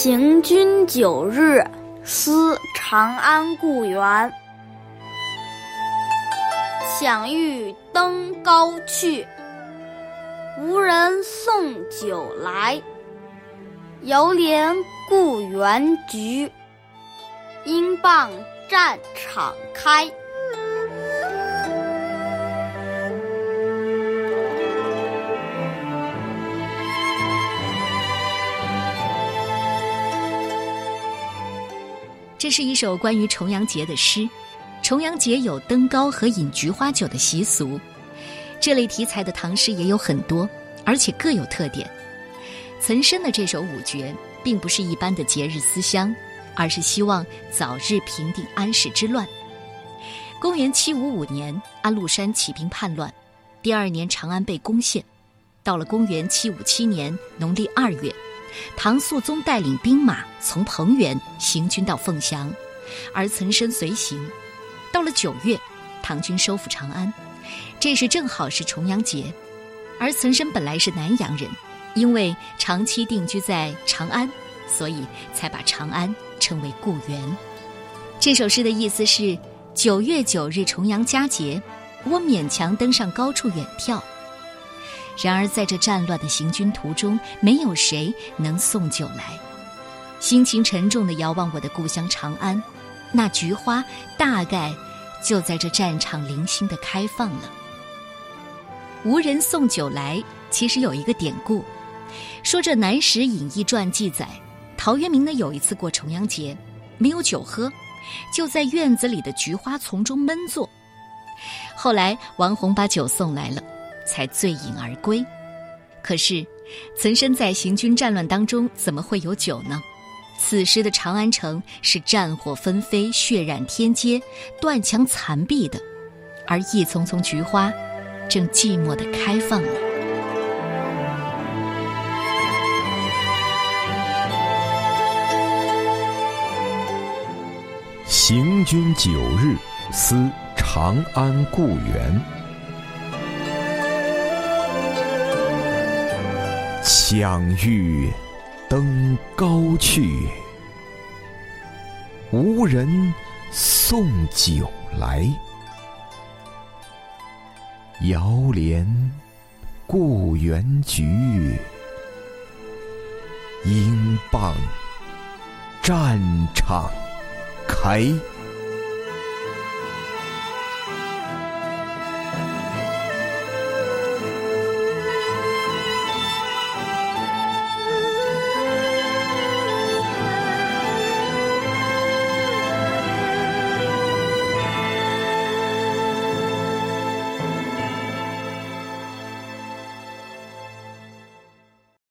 行军九日思长安故园。想欲登高去，无人送酒来。犹怜故园菊，应傍战场开。这是一首关于重阳节的诗。重阳节有登高和饮菊花酒的习俗，这类题材的唐诗也有很多，而且各有特点。岑参的这首五绝，并不是一般的节日思乡，而是希望早日平定安史之乱。公元七五五年，安禄山起兵叛乱，第二年长安被攻陷。到了公元七五七年农历二月。唐肃宗带领兵马从彭原行军到凤翔，而岑参随行。到了九月，唐军收复长安，这时正好是重阳节。而岑参本来是南阳人，因为长期定居在长安，所以才把长安称为故园。这首诗的意思是：九月九日重阳佳节，我勉强登上高处远眺。然而，在这战乱的行军途中，没有谁能送酒来。心情沉重地遥望我的故乡长安，那菊花大概就在这战场零星地开放了。无人送酒来，其实有一个典故，说这《南史隐逸传》记载，陶渊明呢有一次过重阳节，没有酒喝，就在院子里的菊花丛中闷坐。后来王洪把酒送来了。才醉饮而归。可是，岑参在行军战乱当中，怎么会有酒呢？此时的长安城是战火纷飞、血染天街、断墙残壁的，而一丛丛菊花正寂寞的开放了。行军九日，思长安故园。想欲登高去，无人送酒来。遥怜故园菊，应傍战场开。